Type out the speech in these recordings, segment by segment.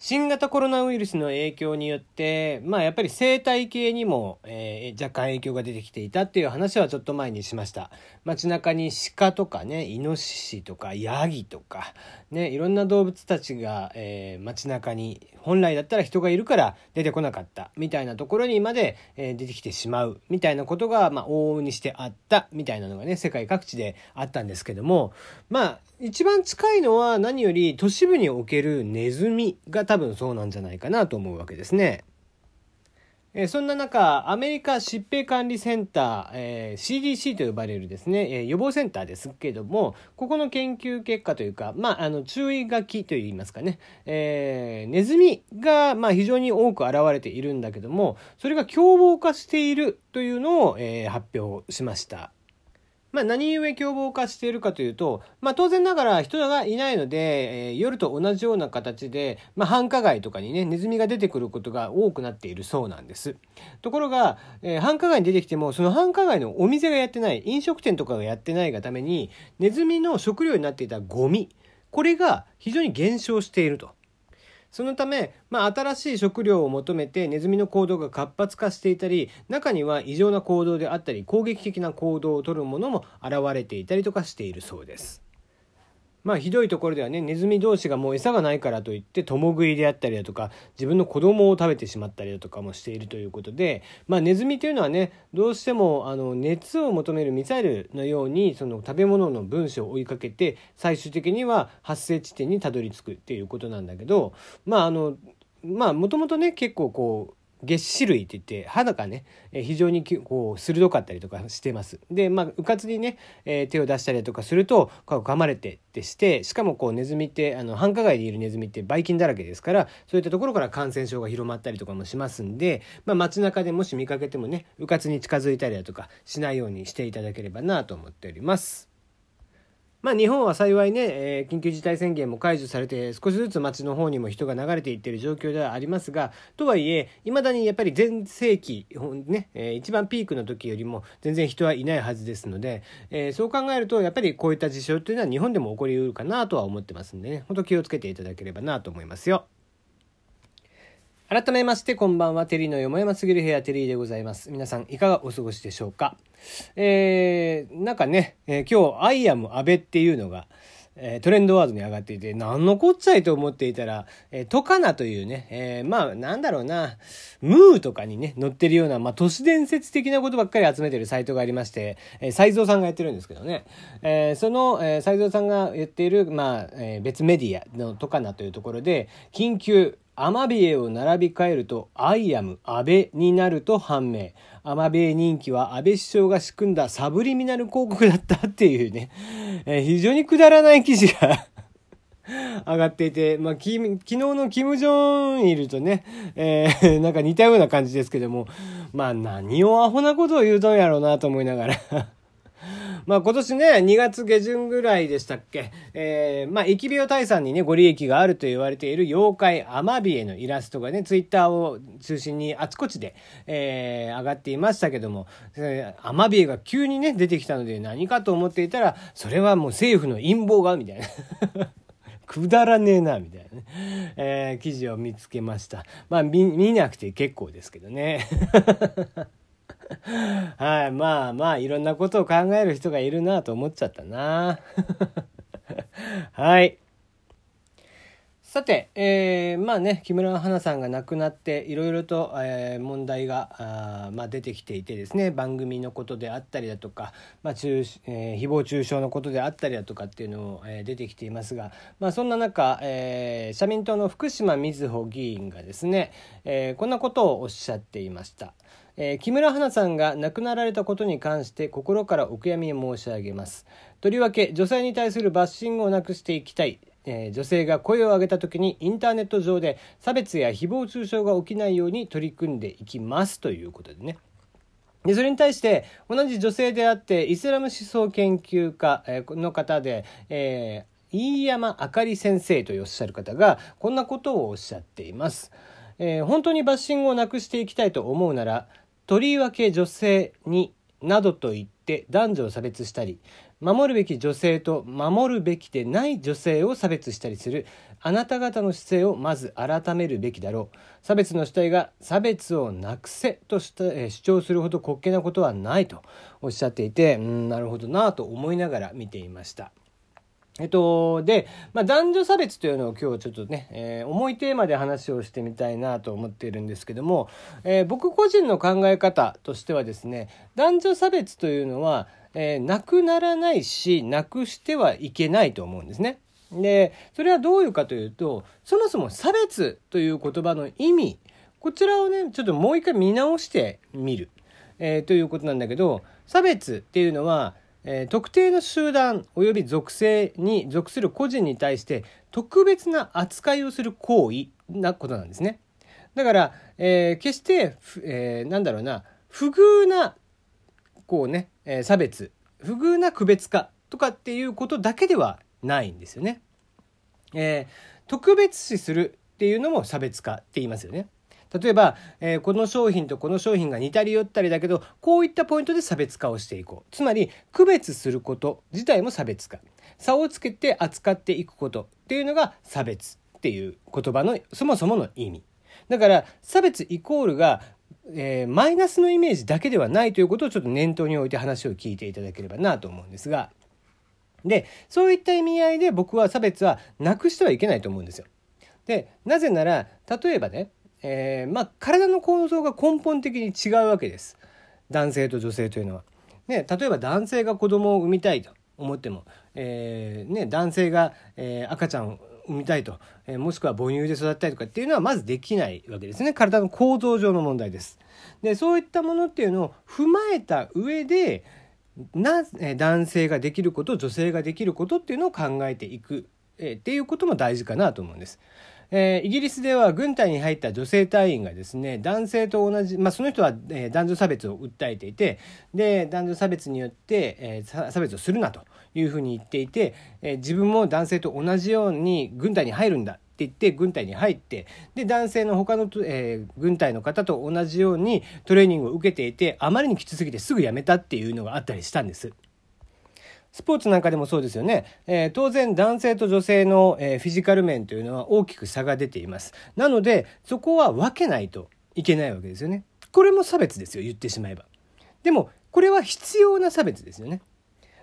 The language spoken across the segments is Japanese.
新型コロナウイルスの影響によって、まあやっぱり生態系にも、えー、若干影響が出てきていたっていう話はちょっと前にしました。街中に鹿とかね、イノシシとかヤギとか、ね、いろんな動物たちが、えー、街中に本来だったら人がいるから出てこなかったみたいなところにまで、えー、出てきてしまうみたいなことが、まあ往々にしてあったみたいなのがね、世界各地であったんですけども、まあ一番近いのは何より都市部におけるネズミが多分そうなんじゃないかなと思うわけですね。えそんな中、アメリカ疾病管理センター、えー、CDC と呼ばれるですね、え、予防センターですけども、ここの研究結果というか、まあ、あの、注意書きといいますかね、えー、ネズミが、まあ、非常に多く現れているんだけども、それが凶暴化しているというのを、えー、発表しました。まあ、何故凶暴化しているかというと、まあ、当然ながら人がいないので、えー、夜と同じような形で、まあ、繁華街とかにねネズミが出てくることが多くなっているそうなんですところが、えー、繁華街に出てきてもその繁華街のお店がやってない飲食店とかがやってないがためにネズミの食料になっていたゴミこれが非常に減少していると。そのため、まあ、新しい食料を求めてネズミの行動が活発化していたり中には異常な行動であったり攻撃的な行動をとるものも現れていたりとかしているそうです。まあひどいところではねネズミ同士がもう餌がないからといって共食いであったりだとか自分の子供を食べてしまったりだとかもしているということでまあネズミというのはねどうしてもあの熱を求めるミサイルのようにその食べ物の分子を追いかけて最終的には発生地点にたどり着くっていうことなんだけどまああのまあもともとね結構こう月歯類って言って歯がね非常にこう鋭かったりとかしてます。でまあうかつにね、えー、手を出したりとかすると噛まれてってしてしかもこうネズミってあの繁華街でいるネズミってばい菌だらけですからそういったところから感染症が広まったりとかもしますんで、まあ、街中でもし見かけてもねうかつに近づいたりだとかしないようにしていただければなと思っております。まあ、日本は幸いね、えー、緊急事態宣言も解除されて少しずつ街の方にも人が流れていってる状況ではありますがとはいえいまだにやっぱり全盛期、ねえー、一番ピークの時よりも全然人はいないはずですので、えー、そう考えるとやっぱりこういった事象というのは日本でも起こりうるかなとは思ってますんでね本当気をつけていただければなと思いますよ。改めましてこんばんは。テリーのよもやますぎる部屋テリーでございます。皆さんいかがお過ごしでしょうか？えー、なんかね、えー、今日「アイアム安倍」っていうのがえー、トレンドワードに上がっていて、何のこっちゃいと思っていたら、えー、トカナというね、えー、まあ、なんだろうな、ムーとかにね、載ってるような、まあ、都市伝説的なことばっかり集めてるサイトがありまして、えー、サイゾーさんがやってるんですけどね、えー、その、えー、サイゾーさんが言っている、まあ、えー、別メディアのトカナというところで、緊急、アマビエを並び替えると I am 安倍になると判明。アマビエ人気は安倍首相が仕組んだサブリミナル広告だったっていうね、えー、非常にくだらない記事が 上がっていて、まあ、き昨日のキム・ジョンイルとね、えー、なんか似たような感じですけども、まあ何をアホなことを言うとんやろうなと思いながらまあ今年ね、2月下旬ぐらいでしたっけ、えー、まあ疫病退散にね、ご利益があると言われている妖怪アマビエのイラストがね、ツイッターを中心にあちこちで、えー、上がっていましたけども、えー、アマビエが急にね、出てきたので何かと思っていたら、それはもう政府の陰謀が、みたいな。くだらねえな、みたいなね、えー、記事を見つけました。まあ見、見なくて結構ですけどね。はい、まあまあ、いろんなことを考える人がいるなと思っちゃったな。はい。さて、えー、まあね木村花さんが亡くなっていろいろと、えー、問題があ、まあ、出てきていてですね番組のことであったりだとか、まあ中えー、誹謗中傷のことであったりだとかっていうのも、えー、出てきていますが、まあ、そんな中、えー、社民党の福島瑞穂議員がですね、えー、こんなことをおっしゃっていました。えー、木村花さんが亡くなられたことに関して心からお悔やみ申し上げます。とりわけ女性に対するバッシングをなくしていきたい。女性が声を上げた時にインターネット上で差別や誹謗中傷が起きないように取り組んでいきますということでね。でそれに対して同じ女性であってイスラム思想研究家の方で、えー、飯山あかり先生とおっしゃる方がこんなことをおっしゃっています。えー、本当にバッシングをなくしていきたいと思うならとりわけ女性になどと言って男女を差別したり守るべき女性と守るべきでない女性を差別したりするあなた方の姿勢をまず改めるべきだろう差別の主体が差別をなくせとした、主張するほど滑稽なことはないとおっしゃっていてうんなるほどなと思いながら見ていました。えっと、で、まあ、男女差別というのを今日ちょっとね、えー、重いテーマで話をしてみたいなと思っているんですけども、えー、僕個人の考え方としてはですね、男女差別というのは、えー、なくならないし、なくしてはいけないと思うんですね。で、それはどういうかというと、そもそも差別という言葉の意味、こちらをね、ちょっともう一回見直してみる、え、ということなんだけど、差別っていうのは、えー、特定の集団及び属性に属する個人に対して特別な扱いをする行為なことなんですね。だから、えー、決して、えー、なんだろうな不遇なこうね、えー、差別不遇な区別化とかっていうことだけではないんですよね。えー、特別視するっていうのも差別化って言いますよね。例えば、えー、この商品とこの商品が似たり寄ったりだけどこういったポイントで差別化をしていこう。つまり区別すること自体も差別化。差をつけて扱っていくこと。っていうのが差別っていう言葉のそもそもの意味。だから差別イコールがえー、マイナスのイメージだけではないということをちょっと念頭に置いて話を聞いていただければなと思うんですが。でそういった意味合いで僕は差別はなくしてはいけないと思うんですよ。でなぜなら例えばねえー、まあ体の構造が根本的に違うわけです男性と女性というのは。ね、例えば男性が子供を産みたいと思っても、えーね、男性が、えー、赤ちゃんを産みたいと、えー、もしくは母乳で育ったりとかっていうのはまずできないわけですね体の構造上の問題です。でそういったものっていうのを踏まえた上でな男性ができること女性ができることっていうのを考えていく、えー、っていうことも大事かなと思うんです。えー、イギリスでは軍隊に入った女性隊員がですね男性と同じ、まあ、その人は、えー、男女差別を訴えていてで男女差別によって、えー、差別をするなというふうに言っていて、え、自分も男性と同じように軍隊に入るんだって言って軍隊に入ってで男性の他の、え、軍隊の方と同じようにトレーニングを受けていてあまりにきつすぎてすぐ辞めたっていうのがあったりしたんです。スポーツなんかでもそうですよね、えー、当然男性と女性の、えー、フィジカル面というのは大きく差が出ています。なのでそこは分けないといけないわけですよね。これも差別ですよ言ってしまえば。でもこれは必要な差別ですよね。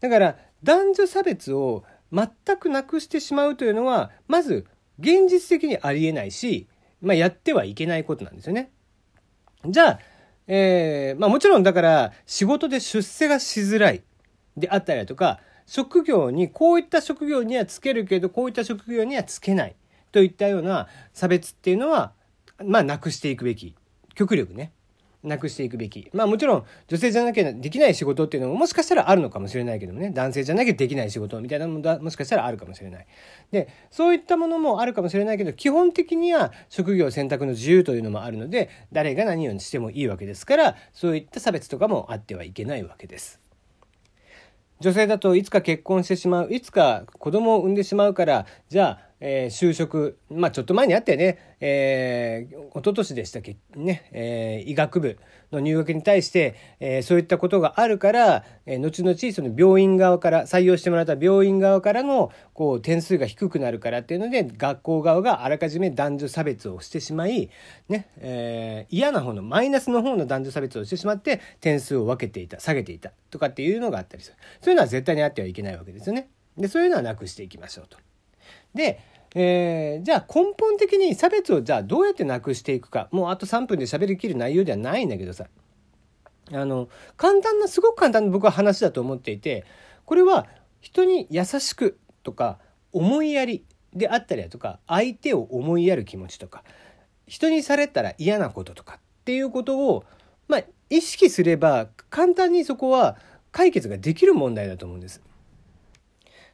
だから男女差別を全くなくしてしまうというのはまず現実的にありえないし、まあ、やってはいけないことなんですよね。じゃあ、えーまあ、もちろんだから仕事で出世がしづらい。であったりだとか職業にこういった職業にはつけるけどこういった職業にはつけない。といったような差別っていうのはまあなくしていくべき。極力ね。なくしていくべき。まあもちろん女性じゃなきゃできない仕事っていうのももしかしたらあるのかもしれないけどもね。男性じゃなきゃできない仕事。みたいなものはもしかしたらあるかもしれない。でそういったものもあるかもしれないけど基本的には職業選択の自由というのもあるので誰が何をしてもいいわけですからそういった差別とかもあってはいけないわけです。女性だといつか結婚してしまういつか子供を産んでしまうからじゃあえー、就職、まあちょっと前にあったよね、えー、一昨年でしたっけ、ね、えー、医学部の入学に対して、えー、そういったことがあるから、えー、後々その病院側から、採用してもらった病院側からの、こう、点数が低くなるからっていうので、学校側があらかじめ男女差別をしてしまい、ね、えー、嫌な方の、マイナスの方の男女差別をしてしまって、点数を分けていた、下げていた、とかっていうのがあったりする。そういうのは絶対にあってはいけないわけですよね。で、そういうのはなくしていきましょうと。で、えー、じゃあ根本的に差別をじゃあどうやってなくしていくかもうあと3分で喋りきる内容ではないんだけどさあの簡単なすごく簡単な僕は話だと思っていてこれは人に優しくとか思いやりであったりだとか相手を思いやる気持ちとか人にされたら嫌なこととかっていうことをまあ意識すれば簡単にそこは解決ができる問題だと思うんです。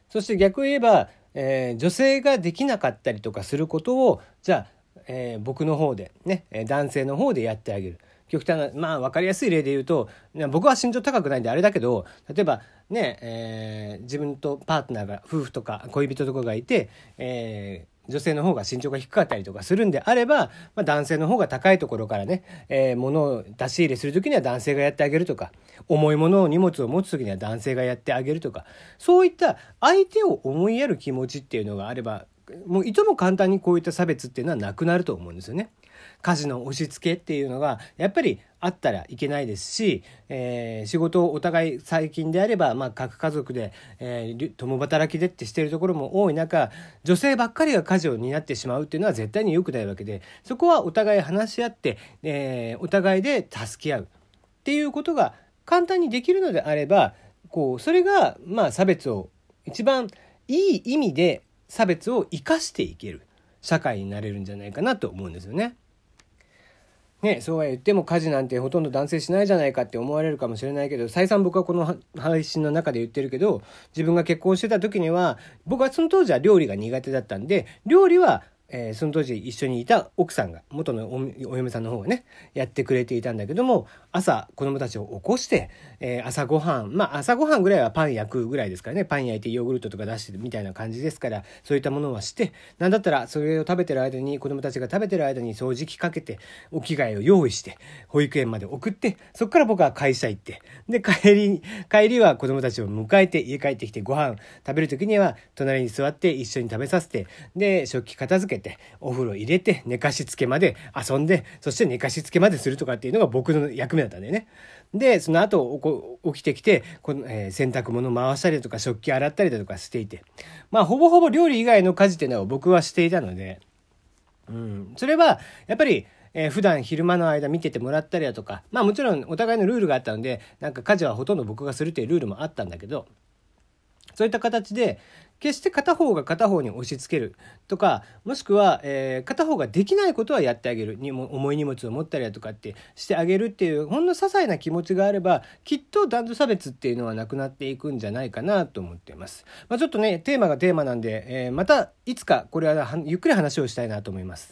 そして逆を言えばえー、女性ができなかったりとかすることをじゃあ、えー、僕の方でね男性の方でやってあげる。極端なまあ分かりやすい例で言うと僕は身長高くないんであれだけど例えばね、えー、自分とパートナーが夫婦とか恋人とかがいて、え女性の方が身長が低かったりとかするんであれば、まあ、男性の方が高いところからね、えー、物を出し入れする時には男性がやってあげるとか重いものを荷物を持つ時には男性がやってあげるとかそういった相手を思いやる気持ちっていうのがあればもういとも簡単にこういった差別っていうのはなくなると思うんですよね。家事の押し付けっていうのがやっぱりあったらいけないですし、えー、仕事をお互い最近であれば、まあ、各家族で、えー、共働きでってしてるところも多い中女性ばっかりが家事を担ってしまうっていうのは絶対に良くないわけでそこはお互い話し合って、えー、お互いで助け合うっていうことが簡単にできるのであればこうそれがまあ差別を一番いい意味で差別を生かしていける社会になれるんじゃないかなと思うんですよね。ね、そうは言っても家事なんてほとんど男性しないじゃないかって思われるかもしれないけど再三僕はこの配信の中で言ってるけど自分が結婚してた時には僕はその当時は料理が苦手だったんで料理はえー、その当時一緒にいた奥さんが元のお嫁さんの方がねやってくれていたんだけども朝子供たちを起こして、えー、朝ごはんまあ朝ごはんぐらいはパン焼くぐらいですからねパン焼いてヨーグルトとか出してみたいな感じですからそういったものはして何だったらそれを食べてる間に子供たちが食べてる間に掃除機かけてお着替えを用意して保育園まで送ってそこから僕は会社行ってで帰り帰りは子供たちを迎えて家帰ってきてご飯食べる時には隣に座って一緒に食べさせてで食器片付けてて、お風呂入れて、寝かしつけまで遊んで、そして寝かしつけまでするとかっていうのが僕の役目だったんだよね。で、その後、起きてきて、この、えー、洗濯物回したりとか、食器洗ったりだとかしていて。まあ、ほぼほぼ料理以外の家事っていうのは僕はしていたので、うん。それは、やっぱり、えー、普段昼間の間見ててもらったりだとか、まあもちろんお互いのルールがあったので、なんか家事はほとんど僕がするっていうルールもあったんだけど、そういった形で、決して片方が片方に押し付けるとかもしくは、えー、片方ができないことはやってあげるにも重い荷物を持ったりだとかってしてあげるっていうほんの些細な気持ちがあればきっと男女差別っていうのはなくなっていくんじゃないかなと思っています。まあ、ちょっとねテーマがテーマなんで、えー、またいつかこれはゆっくり話をしたいなと思います。